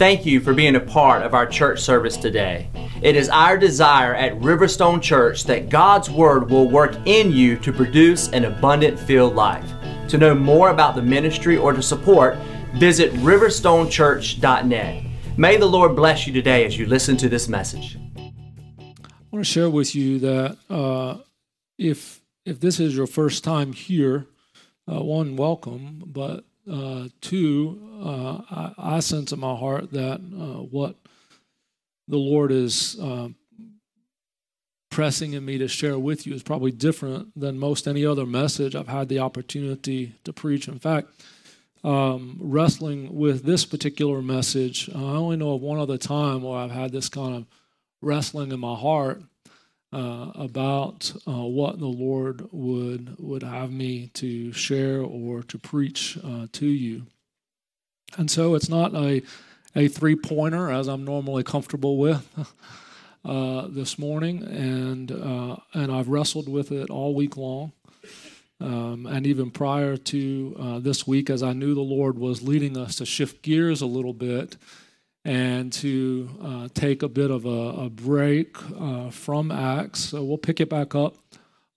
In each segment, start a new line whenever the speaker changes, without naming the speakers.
Thank you for being a part of our church service today. It is our desire at Riverstone Church that God's Word will work in you to produce an abundant filled life. To know more about the ministry or to support, visit riverstonechurch.net. May the Lord bless you today as you listen to this message.
I want to share with you that uh, if if this is your first time here, uh, one, welcome, but uh, two, uh, I, I, sense in my heart that uh, what the Lord is uh, pressing in me to share with you is probably different than most any other message I've had the opportunity to preach. In fact, um, wrestling with this particular message, I only know of one other time where I've had this kind of wrestling in my heart uh, about uh, what the Lord would would have me to share or to preach uh, to you. And so it's not a a three pointer as I'm normally comfortable with uh, this morning, and uh, and I've wrestled with it all week long. Um, and even prior to uh, this week, as I knew the Lord was leading us to shift gears a little bit and to uh, take a bit of a, a break uh, from Acts. So we'll pick it back up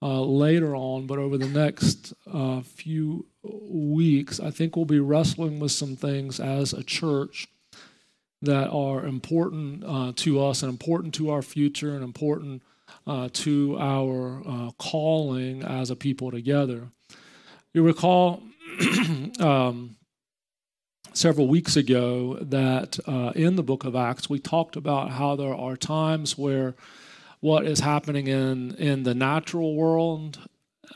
uh, later on, but over the next uh, few weeks, I think we'll be wrestling with some things as a church that are important uh, to us and important to our future and important uh, to our calling as a people together. You recall. um, several weeks ago that uh, in the book of Acts we talked about how there are times where what is happening in, in the natural world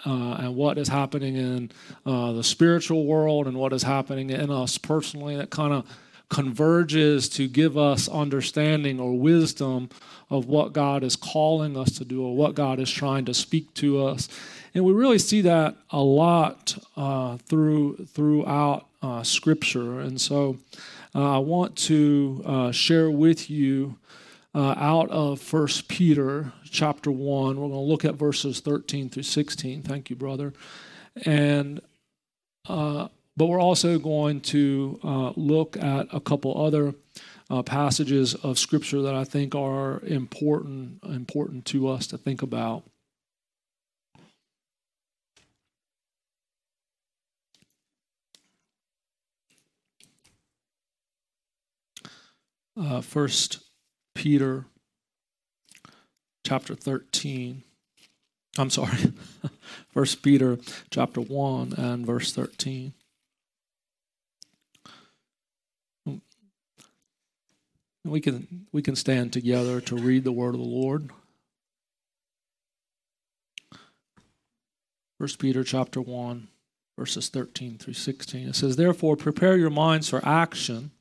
uh, and what is happening in uh, the spiritual world and what is happening in us personally that kind of converges to give us understanding or wisdom of what God is calling us to do or what God is trying to speak to us. And we really see that a lot uh, through throughout uh, Scripture. And so uh, I want to uh, share with you uh, out of First Peter chapter 1. We're going to look at verses 13 through 16. Thank you, brother. And uh, but we're also going to uh, look at a couple other passages of Scripture that I think are important important to us to think about. Uh, 1 Peter chapter 13. I'm sorry, 1 Peter chapter 1 and verse 13. We can, we can stand together to read the word of the Lord. 1 Peter chapter 1, verses 13 through 16. It says, Therefore, prepare your minds for action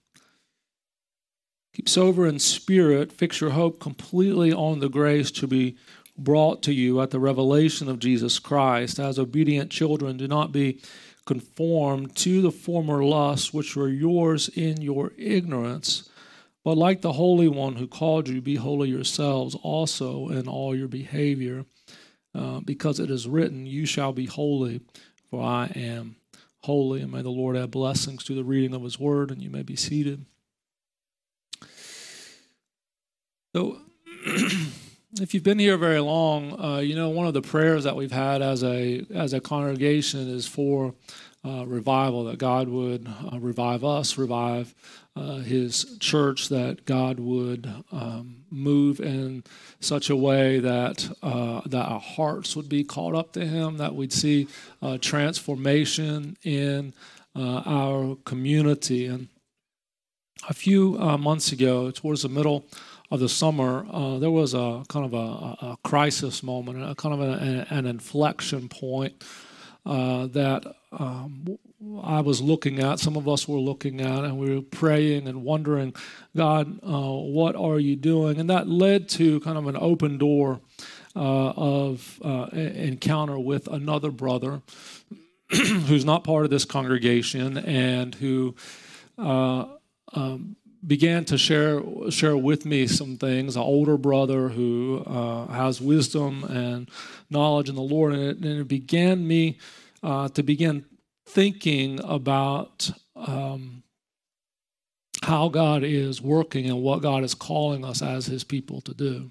Keep sober in spirit. Fix your hope completely on the grace to be brought to you at the revelation of Jesus Christ. As obedient children, do not be conformed to the former lusts which were yours in your ignorance. But like the Holy One who called you, be holy yourselves also in all your behavior, uh, because it is written, You shall be holy, for I am holy. And may the Lord add blessings to the reading of his word, and you may be seated. So, if you've been here very long, uh, you know one of the prayers that we've had as a as a congregation is for uh, revival. That God would uh, revive us, revive uh, His church. That God would um, move in such a way that uh, that our hearts would be caught up to Him. That we'd see uh, transformation in our community. And a few months ago, towards the middle of the summer, uh, there was a kind of a, a crisis moment, a kind of a, an inflection point uh, that um, I was looking at. Some of us were looking at, and we were praying and wondering, God, uh, what are you doing? And that led to kind of an open door uh, of uh, encounter with another brother who's not part of this congregation and who. Uh, um, began to share share with me some things. An older brother who uh, has wisdom and knowledge in the Lord, and it, and it began me uh, to begin thinking about um, how God is working and what God is calling us as His people to do.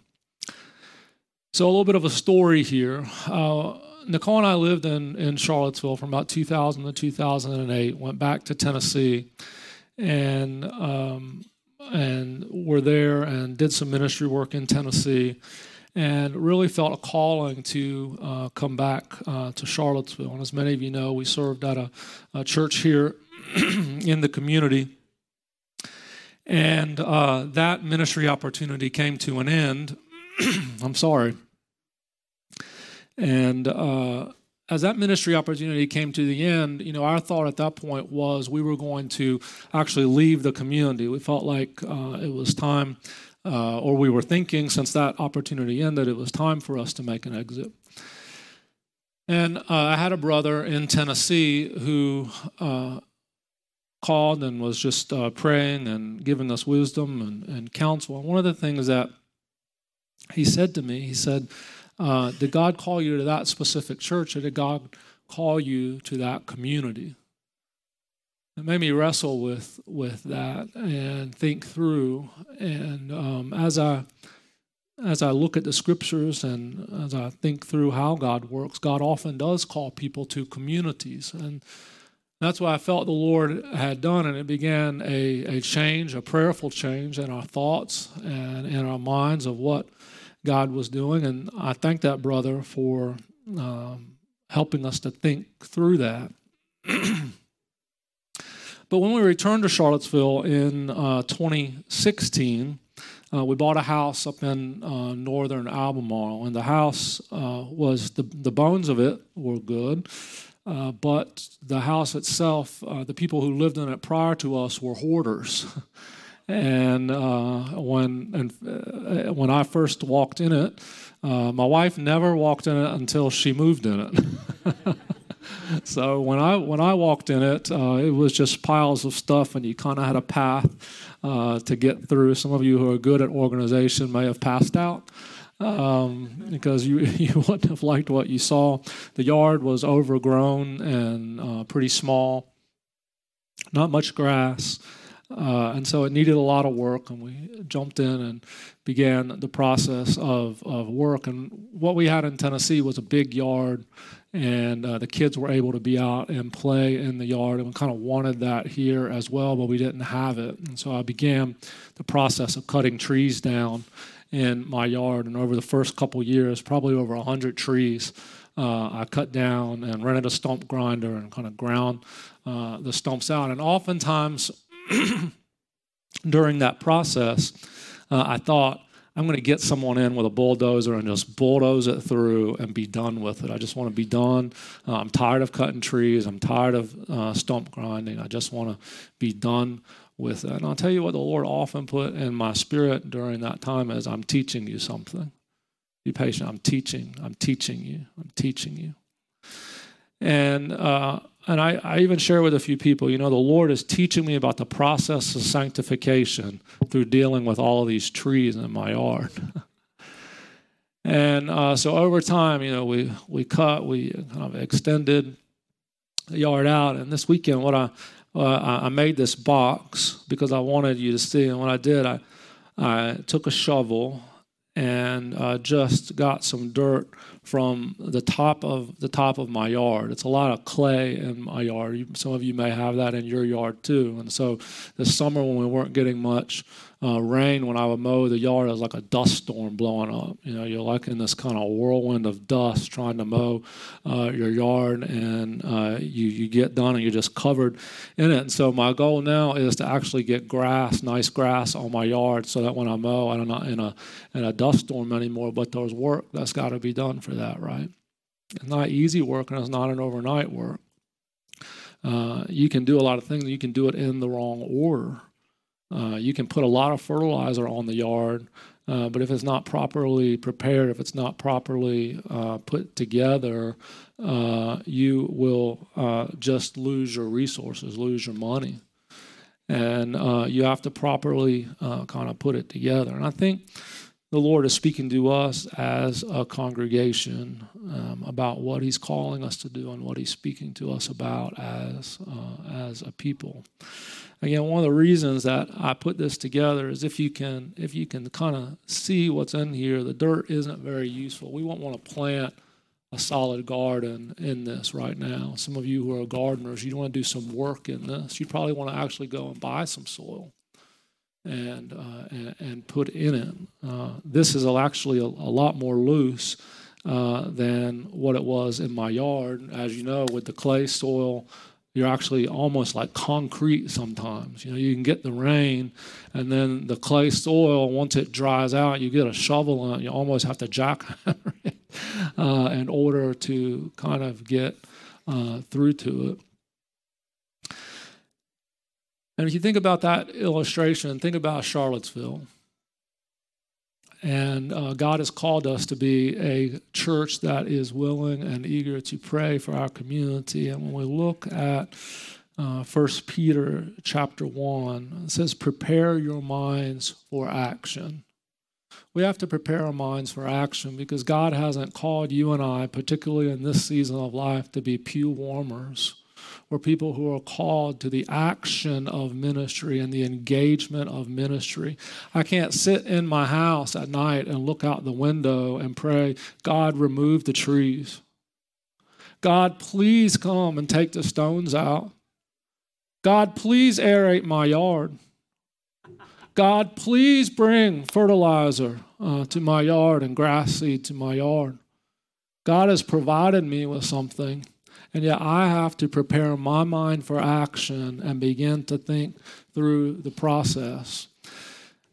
So, a little bit of a story here. Uh, Nicole and I lived in, in Charlottesville from about 2000 to 2008, went back to Tennessee, and, um, and were there and did some ministry work in Tennessee, and really felt a calling to uh, come back uh, to Charlottesville. And as many of you know, we served at a, a church here in the community. And uh, that ministry opportunity came to an end. I'm sorry. And uh, as that ministry opportunity came to the end, you know, our thought at that point was we were going to actually leave the community. We felt like uh, it was time, uh, or we were thinking since that opportunity ended, it was time for us to make an exit. And uh, I had a brother in Tennessee who uh, called and was just uh, praying and giving us wisdom and, and counsel. And one of the things that he said to me, he said, uh, did God call you to that specific church or did God call you to that community? It made me wrestle with, with that and think through. And um, as I as I look at the scriptures and as I think through how God works, God often does call people to communities. And that's what I felt the Lord had done. And it began a, a change, a prayerful change in our thoughts and in our minds of what God was doing. And I thank that brother for um, helping us to think through that. but when we returned to Charlottesville in uh, 2016, uh, we bought a house up in uh, northern Albemarle, and the house uh, was the the bones of it were good, uh, but the house itself, uh, the people who lived in it prior to us were hoarders. And uh, when and uh, when I first walked in it, uh, my wife never walked in it until she moved in it. so when I when I walked in it, uh, it was just piles of stuff, and you kind of had a path uh, to get through. Some of you who are good at organization may have passed out. Um, because you you wouldn't have liked what you saw. The yard was overgrown and uh, pretty small, not much grass. Uh, and so it needed a lot of work, and we jumped in and began the process of, of work. And what we had in Tennessee was a big yard, and uh, the kids were able to be out and play in the yard. And we kind of wanted that here as well, but we didn't have it. And so I began the process of cutting trees down in my yard. And over the first couple years, probably over 100 trees. Uh, I cut down and rented a stump grinder and kind of ground uh, the stumps out. And oftentimes, during that process, uh, I thought, I'm going to get someone in with a bulldozer and just bulldoze it through and be done with it. I just want to be done. Uh, I'm tired of cutting trees. I'm tired of uh, stump grinding. I just want to be done with it. And I'll tell you what the Lord often put in my spirit during that time is I'm teaching you something. Be patient. I'm teaching. I'm teaching you. I'm teaching you. And uh, and I, I even share with a few people, you know, the Lord is teaching me about the process of sanctification through dealing with all these trees in my yard. and uh, so over time, you know, we, we cut, we kind of extended the yard out. And this weekend, what I, uh, I made this box because I wanted you to see. And what I did, I, I took a shovel and uh, just got some dirt from the top of the top of my yard. It's a lot of clay in my yard. Some of you may have that in your yard too. And so this summer when we weren't getting much uh, rain, when I would mow the yard, it was like a dust storm blowing up. You know, you're like in this kind of whirlwind of dust trying to mow uh, your yard, and uh, you you get done and you're just covered in it. And so my goal now is to actually get grass, nice grass on my yard, so that when I mow, I'm not in a in a dust storm anymore. But there's work that's got to be done for that, right? It's not easy work and it's not an overnight work. Uh, you can do a lot of things, you can do it in the wrong order. Uh, you can put a lot of fertilizer on the yard, uh, but if it's not properly prepared, if it's not properly uh, put together, uh, you will uh, just lose your resources, lose your money. And you have to properly kind of put it together. And I think the Lord is speaking to us as a congregation um, about what He's calling us to do and what He's speaking to us about as uh, as a people. Again, one of the reasons that I put this together is if you can if you can kind of see what's in here, the dirt isn't very useful. We won't want to plant a solid garden in this right now. Some of you who are gardeners, you want to do some work in this. You probably want to actually go and buy some soil and uh, and, and, put in it. Uh, this is actually a, a lot more loose uh, than what it was in my yard. As you know, with the clay soil, you're actually almost like concrete sometimes. You know, you can get the rain, and then the clay soil once it dries out, you get a shovel and you almost have to jackhammer it uh, in order to kind of get uh, through to it. And if you think about that illustration, think about Charlottesville. And uh, God has called us to be a church that is willing and eager to pray for our community. And when we look at uh, Peter chapter 1, it says, Prepare your minds for action. We have to prepare our minds for action because God hasn't called you and I, particularly in this season of life, to be pew warmers we're people who are called to the action of ministry and the engagement of ministry. I can't sit in my house at night and look out the window and pray, God, remove the trees. God, please come and take the stones out. God, please aerate my yard. God, please bring fertilizer uh, to my yard and grass seed to my yard. God has provided me with something. And yet I have to prepare my mind for action and begin to think through the process.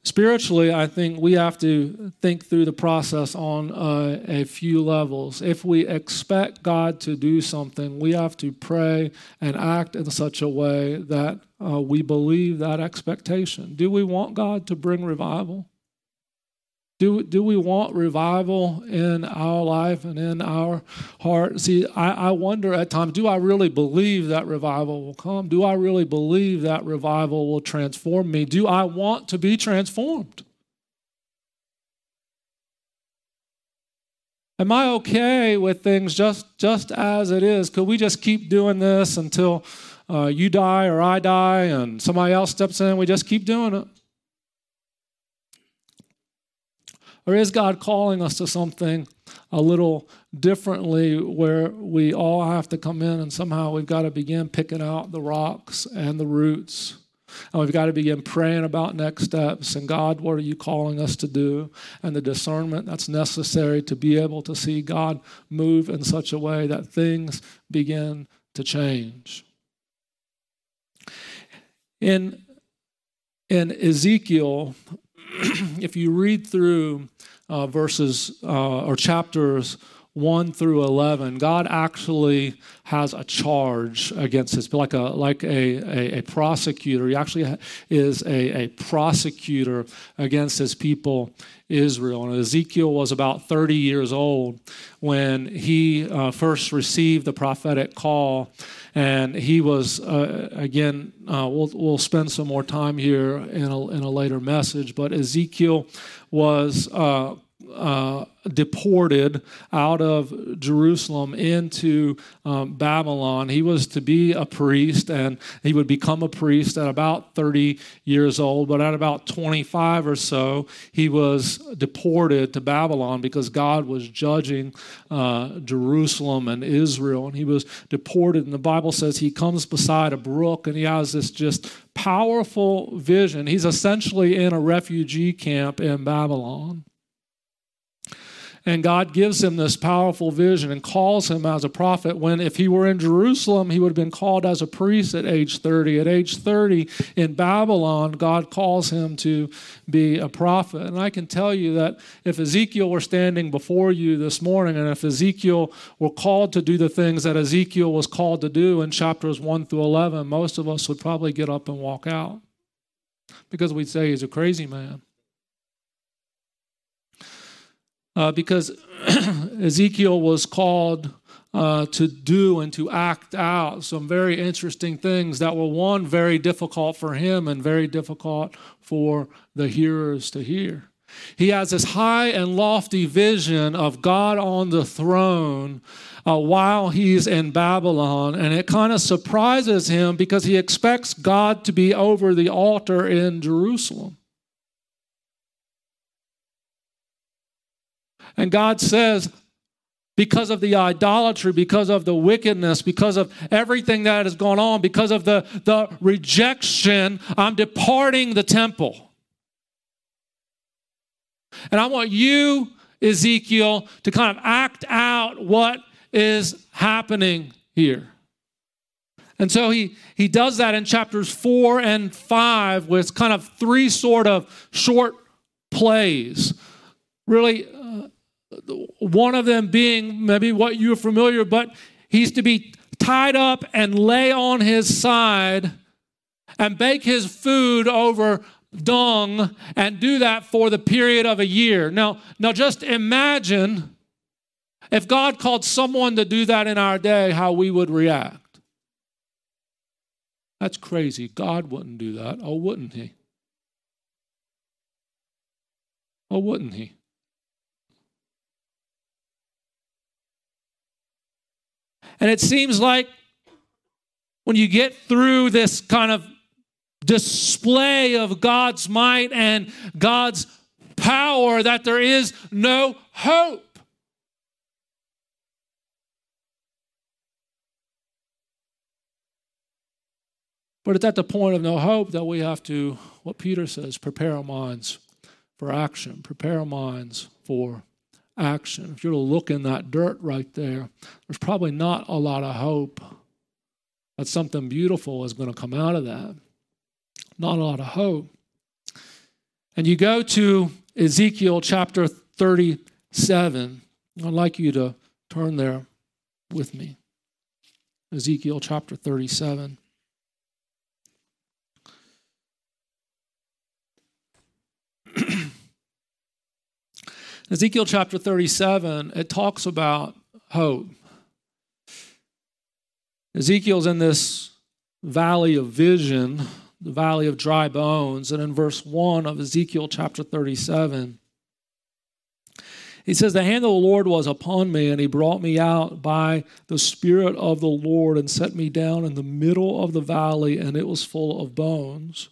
Spiritually, I think we have to think through the process on a few levels. If we expect God to do something, we have to pray and act in such a way that uh, we believe that expectation. Do we want God to bring revival? Do, do we want revival in our life and in our heart? See, I, I wonder at times, do I really believe that revival will come? Do I really believe that revival will transform me? Do I want to be transformed? Am I okay with things just, just as it is? Could we just keep doing this until uh, you die or I die and somebody else steps in? We just keep doing it. Or is God calling us to something a little differently where we all have to come in and somehow we've got to begin picking out the rocks and the roots? And we've got to begin praying about next steps and God, what are you calling us to do? And the discernment that's necessary to be able to see God move in such a way that things begin to change. In, in Ezekiel, if you read through uh, verses uh, or chapters 1 through 11, God actually has a charge against his, like a, like a, a, a prosecutor. He actually is a, a prosecutor against his people, Israel. And Ezekiel was about 30 years old when he uh, first received the prophetic call. And he was, uh, again, uh, we'll, we'll spend some more time here in a, in a later message, but Ezekiel was uh, uh, deported out of Jerusalem into um, Babylon. He was to be a priest, and he would become a priest at about 30 years old. But at about 25 or so, he was deported to Babylon because God was judging uh, Jerusalem and Israel. And he was deported, and the Bible says he comes beside a brook and he has this just powerful vision. He's essentially in a refugee camp in Babylon. And God gives him this powerful vision and calls him as a prophet. When, if he were in Jerusalem, he would have been called as a priest at age 30. At age 30 in Babylon, God calls him to be a prophet. And I can tell you that if Ezekiel were standing before you this morning, and if Ezekiel were called to do the things that Ezekiel was called to do in chapters 1 through 11, most of us would probably get up and walk out because we'd say he's a crazy man uh, because Ezekiel was called uh, to do and to act out some very interesting things that were, one, very difficult for him and very difficult for the hearers to hear. He has this high and lofty vision of God on the throne uh, while he's in Babylon, and it kind of surprises him because he expects God to be over the altar in Jerusalem. And God says, because of the idolatry, because of the wickedness, because of everything that has gone on, because of the, the rejection, I'm departing the temple. And I want you, Ezekiel, to kind of act out what is happening here. And so he, he does that in chapters four and five with kind of three sort of short plays. Really, one of them being maybe what you're familiar, but he's to be tied up and lay on his side and bake his food over dung and do that for the period of a year. Now, now just imagine if God called someone to do that in our day, how we would react. That's crazy. God wouldn't do that. Oh, wouldn't he? Oh, wouldn't he? And it seems like when you get through this kind of display of God's might and God's power, that there is no hope. But it's at the point of no hope that we have to, what Peter says, prepare our minds for action, prepare our minds for action. If you're to look in that dirt right there, there's probably not a lot of hope that something beautiful is going to come out of that. Not a lot of hope. And you go to Ezekiel chapter 37. I'd like you to turn there with me. Ezekiel chapter 37. Ezekiel chapter 37, it talks about hope. Ezekiel's in this valley of vision, the valley of dry bones. And in verse 1 of Ezekiel chapter 37, he says, The hand of the Lord was upon me, and he brought me out by the Spirit of the Lord and set me down in the middle of the valley, and it was full of bones.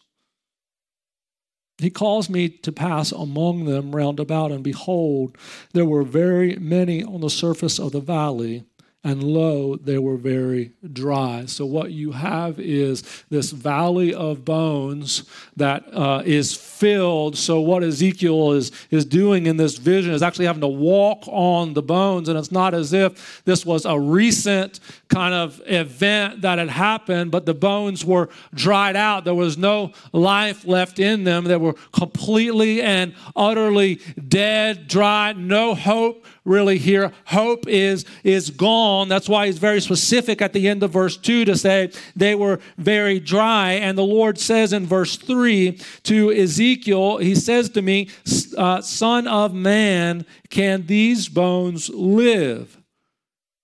He caused me to pass among them round about, and behold, there were very many on the surface of the valley, and lo, they were very dry. So, what you have is this valley of bones that uh, is filled. So, what Ezekiel is, is doing in this vision is actually having to walk on the bones. And it's not as if this was a recent kind of event that had happened, but the bones were dried out. There was no life left in them. They were completely and utterly dead, dry, no hope really here. Hope is, is gone. That's why he's very specific at the end of verse 2 to say they were very dry. And the Lord says in verse 3 to Ezekiel, He says to me, uh, Son of man, can these bones live?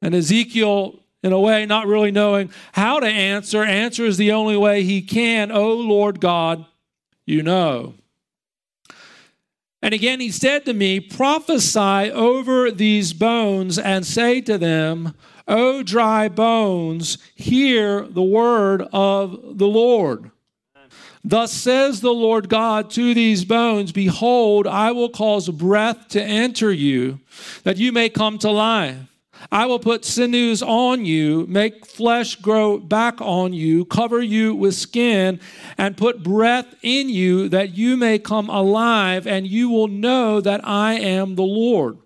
And Ezekiel in a way, not really knowing how to answer, Answer is the only way he can. Oh Lord God, you know. And again, he said to me, Prophesy over these bones and say to them, O dry bones, hear the word of the Lord. Thus says the Lord God to these bones Behold, I will cause breath to enter you, that you may come to life. I will put sinews on you, make flesh grow back on you, cover you with skin, and put breath in you that you may come alive, and you will know that I am the Lord.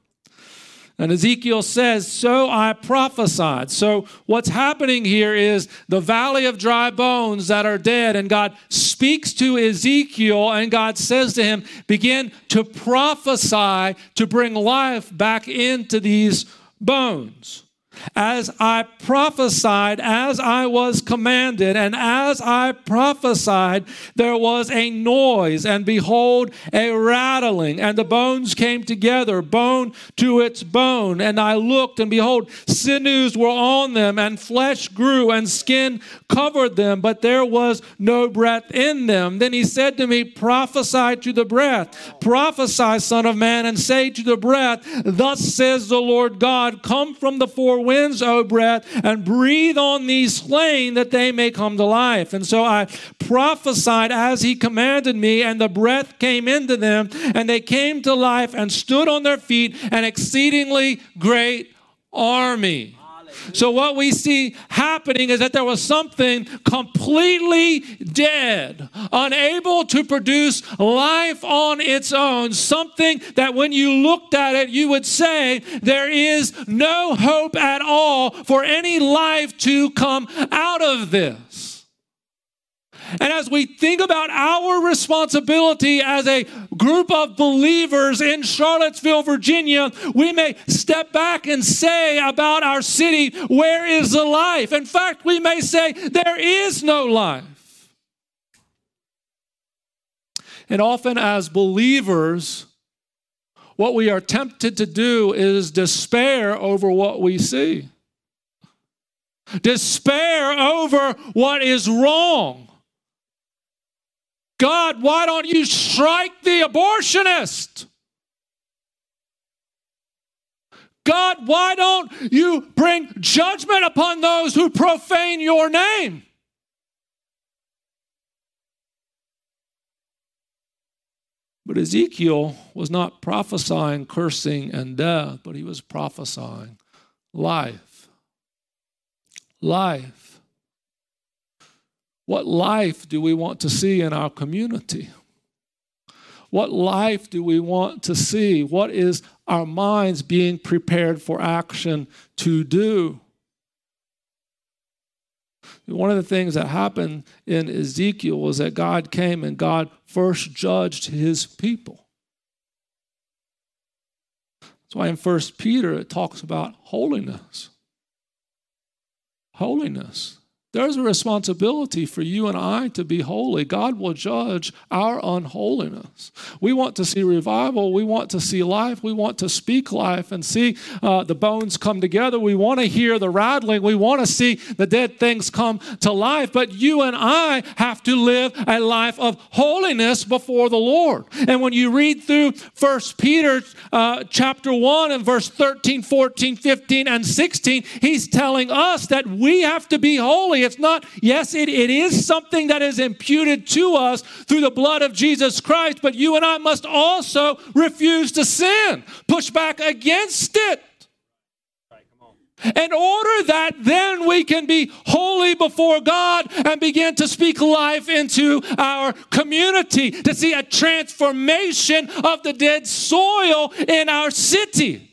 And Ezekiel says, So I prophesied. So what's happening here is the valley of dry bones that are dead, and God speaks to Ezekiel, and God says to him, Begin to prophesy to bring life back into these bones. As I prophesied, as I was commanded, and as I prophesied, there was a noise, and behold, a rattling, and the bones came together, bone to its bone. And I looked, and behold, sinews were on them, and flesh grew, and skin covered them, but there was no breath in them. Then he said to me, Prophesy to the breath, prophesy, Son of Man, and say to the breath, Thus says the Lord God, Come from the four winds, O breath, and breathe on these slain that they may come to life. And so I prophesied as he commanded me, and the breath came into them, and they came to life and stood on their feet, an exceedingly great army. So, what we see happening is that there was something completely dead, unable to produce life on its own, something that when you looked at it, you would say, There is no hope at all for any life to come out of this. And as we think about our responsibility as a group of believers in Charlottesville, Virginia, we may step back and say about our city, Where is the life? In fact, we may say, There is no life. And often, as believers, what we are tempted to do is despair over what we see, despair over what is wrong. God, why don't you strike the abortionist? God, why don't you bring judgment upon those who profane your name? But Ezekiel was not prophesying cursing and death, but he was prophesying life. Life. What life do we want to see in our community? What life do we want to see? What is our minds being prepared for action to do? One of the things that happened in Ezekiel was that God came and God first judged his people. That's why in First Peter it talks about holiness. Holiness. There's a responsibility for you and I to be holy. God will judge our unholiness. We want to see revival. We want to see life. We want to speak life and see uh, the bones come together. We want to hear the rattling. We want to see the dead things come to life. But you and I have to live a life of holiness before the Lord. And when you read through First Peter uh, chapter 1 and verse 13, 14, 15, and 16, he's telling us that we have to be holy it's not, yes, it, it is something that is imputed to us through the blood of Jesus Christ, but you and I must also refuse to sin, push back against it. In order that then we can be holy before God and begin to speak life into our community, to see a transformation of the dead soil in our city.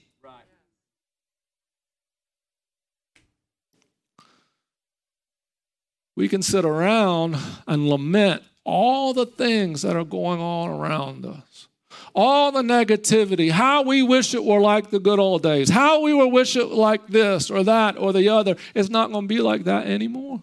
We can sit around and lament all the things that are going on around us. All the negativity, how we wish it were like the good old days, how we would wish it like this or that or the other. It's not going to be like that anymore.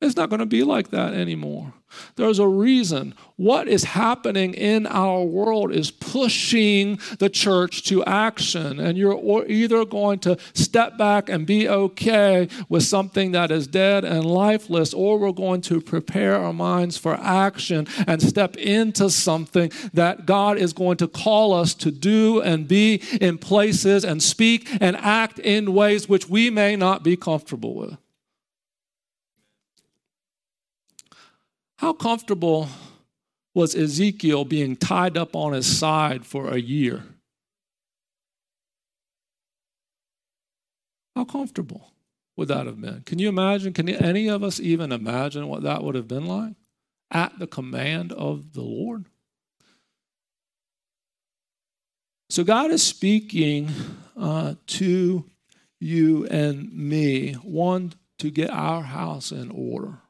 It's not going to be like that anymore. There's a reason. What is happening in our world is pushing the church to action. And you're either going to step back and be okay with something that is dead and lifeless, or we're going to prepare our minds for action and step into something that God is going to call us to do and be in places and speak and act in ways which we may not be comfortable with. How comfortable was Ezekiel being tied up on his side for a year? How comfortable would that have been? Can you imagine? Can any of us even imagine what that would have been like at the command of the Lord? So, God is speaking uh, to you and me, one, to get our house in order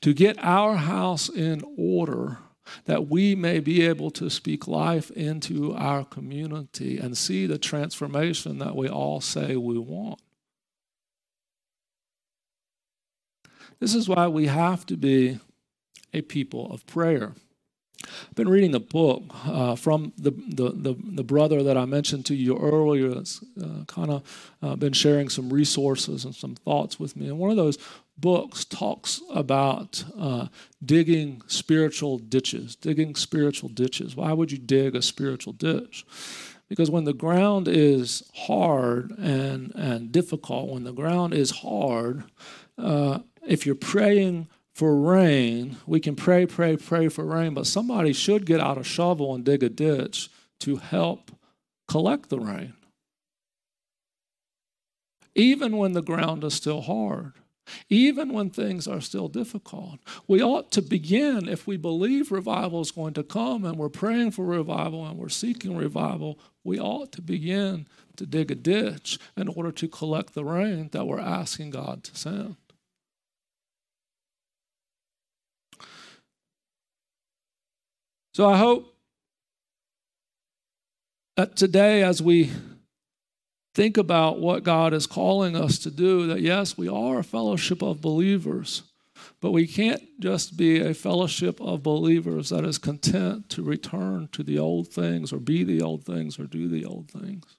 to get our house in order, that we may be able to speak life into our community and see the transformation that we all say we want. This is why we have to be a people of prayer. I've been reading a book uh, from the, the, the, the, brother that I mentioned to you earlier that's uh, kind of uh, been sharing some resources and some thoughts with me. And one of those books talks about uh, digging spiritual ditches, digging spiritual ditches. Why would you dig a spiritual ditch? Because when the ground is hard and, and difficult, when the ground is hard, uh, if you're praying for rain, we can pray, pray, pray for rain, but somebody should get out a shovel and dig a ditch to help collect the rain. Even when the ground is still hard, even when things are still difficult, we ought to begin, if we believe revival is going to come and we're praying for revival and we're seeking revival, we ought to begin to dig a ditch in order to collect the rain that we're asking God to send. So I hope that today, as we think about what God is calling us to do, that yes, we are a fellowship of believers, but we can't just be a fellowship of believers that is content to return to the old things or be the old things or do the old things.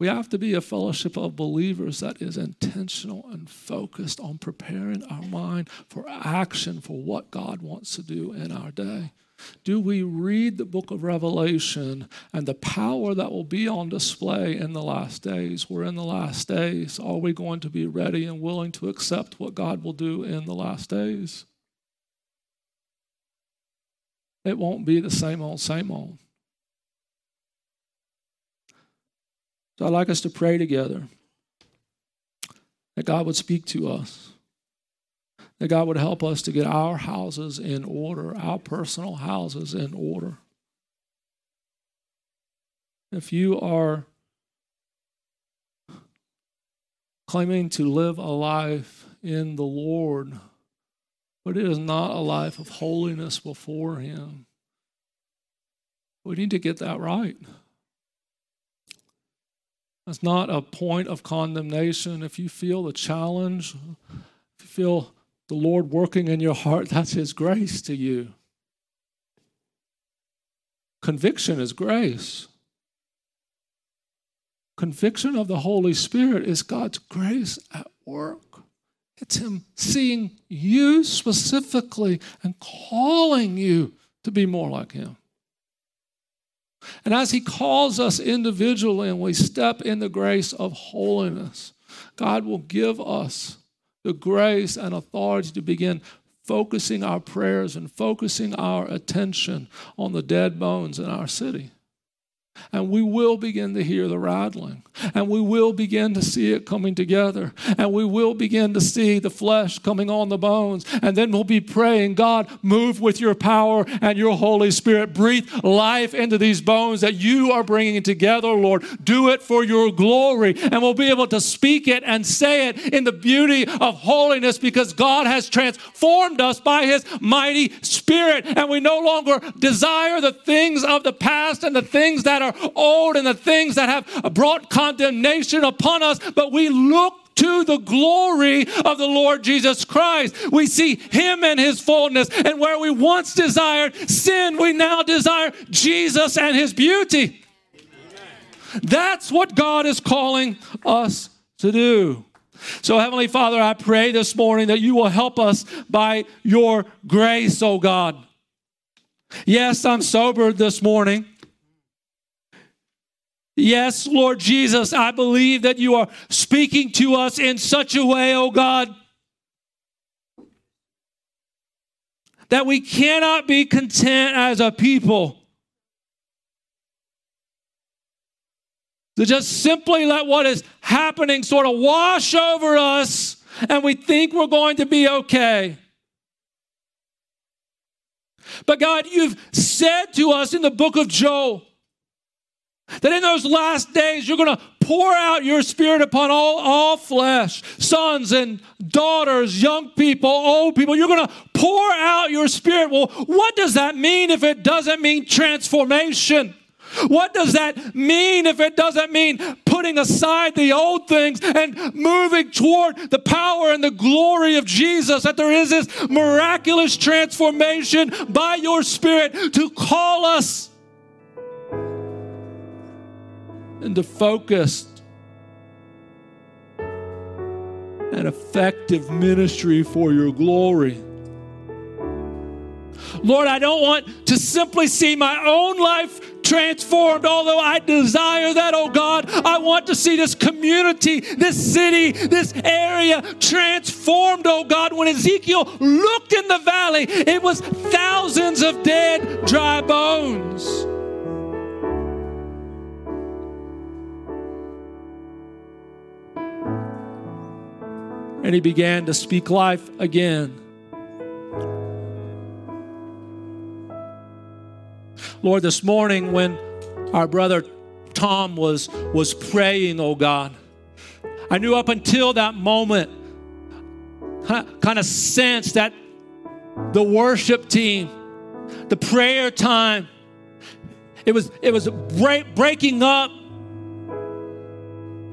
We have to be a fellowship of believers that is intentional and focused on preparing our mind for action for what God wants to do in our day. Do we read the book of Revelation and the power that will be on display in the last days? We're in the last days. Are we going to be ready and willing to accept what God will do in the last days? It won't be the same old, same old. So I'd like us to pray together that God would speak to us, that God would help us to get our houses in order, our personal houses in order. If you are claiming to live a life in the Lord, but it is not a life of holiness before Him, we need to get that right. It's not a point of condemnation. If you feel the challenge, if you feel the Lord working in your heart, that's His grace to you. Conviction is grace. Conviction of the Holy Spirit is God's grace at work. It's Him seeing you specifically and calling you to be more like Him. And as He calls us individually and we step in the grace of holiness, God will give us the grace and authority to begin focusing our prayers and focusing our attention on the dead bones in our city. And we will begin to hear the rattling. And we will begin to see it coming together. And we will begin to see the flesh coming on the bones. And then we'll be praying, God, move with your power and your Holy Spirit. Breathe life into these bones that you are bringing together, Lord. Do it for your glory. And we'll be able to speak it and say it in the beauty of holiness because God has transformed us by his mighty Spirit. And we no longer desire the things of the past and the things that are old and the things that have brought condemnation upon us, but we look to the glory of the Lord Jesus Christ. We see Him in His fullness, and where we once desired sin, we now desire Jesus and His beauty. That's what God is calling us to do. So, Heavenly Father, I pray this morning that you will help us by your grace, oh God. Yes, I'm sobered this morning. Yes, Lord Jesus, I believe that you are speaking to us in such a way, oh God, that we cannot be content as a people to just simply let what is happening sort of wash over us and we think we're going to be okay. But God, you've said to us in the book of Joel, that in those last days, you're going to pour out your spirit upon all, all flesh, sons and daughters, young people, old people. You're going to pour out your spirit. Well, what does that mean if it doesn't mean transformation? What does that mean if it doesn't mean putting aside the old things and moving toward the power and the glory of Jesus? That there is this miraculous transformation by your Spirit to call us into focused and effective ministry for your glory. Lord, I don't want to simply see my own life transformed, although I desire that, oh God. I want to see this community, this city, this area transformed, oh God. When Ezekiel looked in the valley, it was thousands of dead, dry bones. And he began to speak life again. Lord, this morning when our brother Tom was, was praying, oh God, I knew up until that moment, kind of sensed that the worship team, the prayer time, it was, it was break, breaking up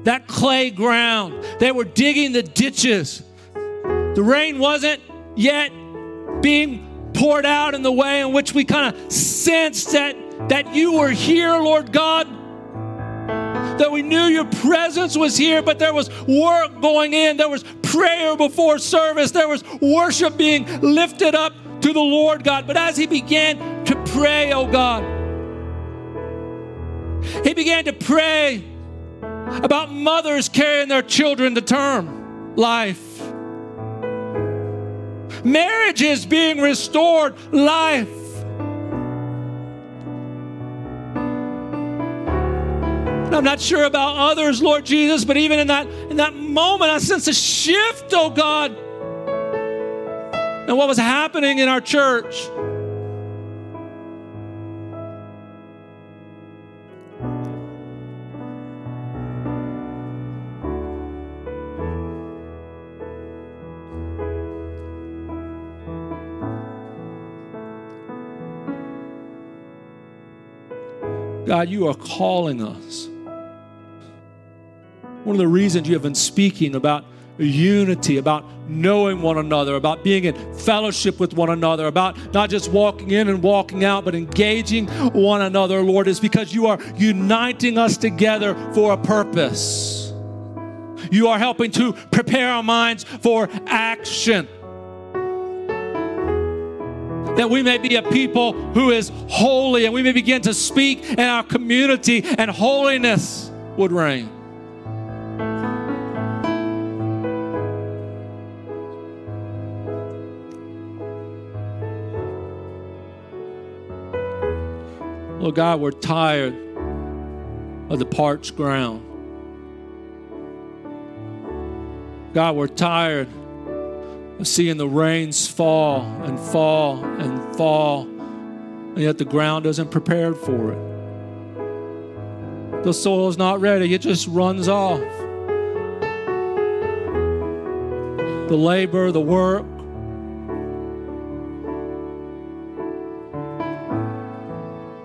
that clay ground. They were digging the ditches. The rain wasn't yet being poured out in the way in which we kind of sensed that, that you were here, Lord God. That we knew your presence was here, but there was work going in. There was prayer before service. There was worship being lifted up to the Lord God. But as he began to pray, oh God, he began to pray about mothers carrying their children to term life marriages being restored, life. I'm not sure about others, Lord Jesus, but even in that in that moment, I sense a shift, oh God, and what was happening in our church. God, you are calling us. One of the reasons you have been speaking about unity, about knowing one another, about being in fellowship with one another, about not just walking in and walking out, but engaging one another, Lord, is because you are uniting us together for a purpose. You are helping to prepare our minds for action that we may be a people who is holy and we may begin to speak in our community and holiness would reign. Lord God, we're tired of the parched ground. God, we're tired of seeing the rains fall and fall and fall, and yet the ground isn't prepared for it. The soil is not ready, it just runs off. The labor, the work,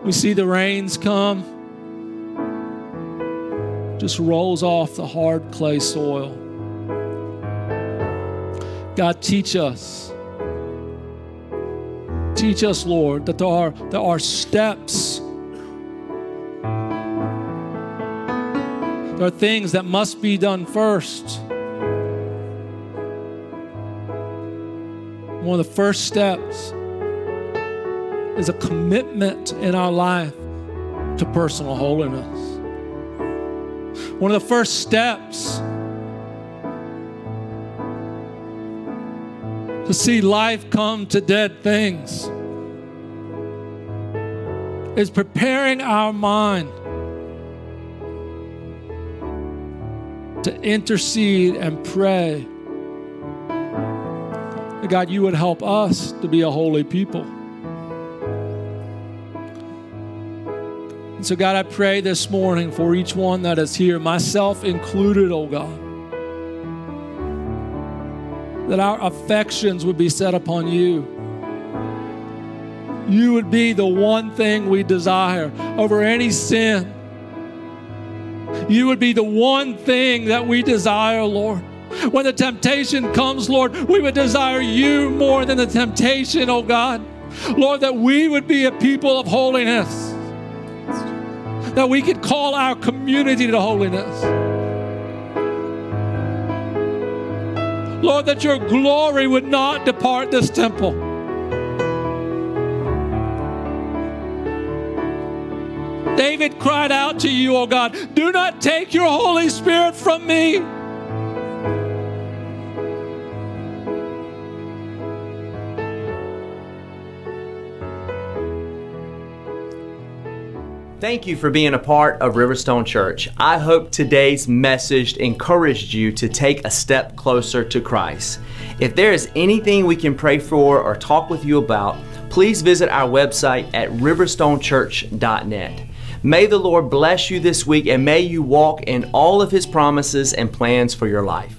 we see the rains come, just rolls off the hard clay soil. God, teach us. Teach us, Lord, that there are, there are steps. There are things that must be done first. One of the first steps is a commitment in our life to personal holiness. One of the first steps to see life come to dead things is preparing our mind to intercede and pray that God, you would help us to be a holy people. And so, God, I pray this morning for each one that is here, myself included, oh God, that our affections would be set upon you. You would be the one thing we desire over any sin. You would be the one thing that we desire, Lord. When the temptation comes, Lord, we would desire you more than the temptation, oh God. Lord, that we would be a people of holiness that we could call our community to holiness. Lord, that your glory would not depart this temple. David cried out to you, O God, do not take your Holy Spirit from me.
Thank you for being a part of Riverstone Church. I hope today's message encouraged you to take a step closer to Christ. If there is anything we can pray for or talk with you about, please visit our website at riverstonechurch.net. May the Lord bless you this week and may you walk in all of His promises and plans for your life.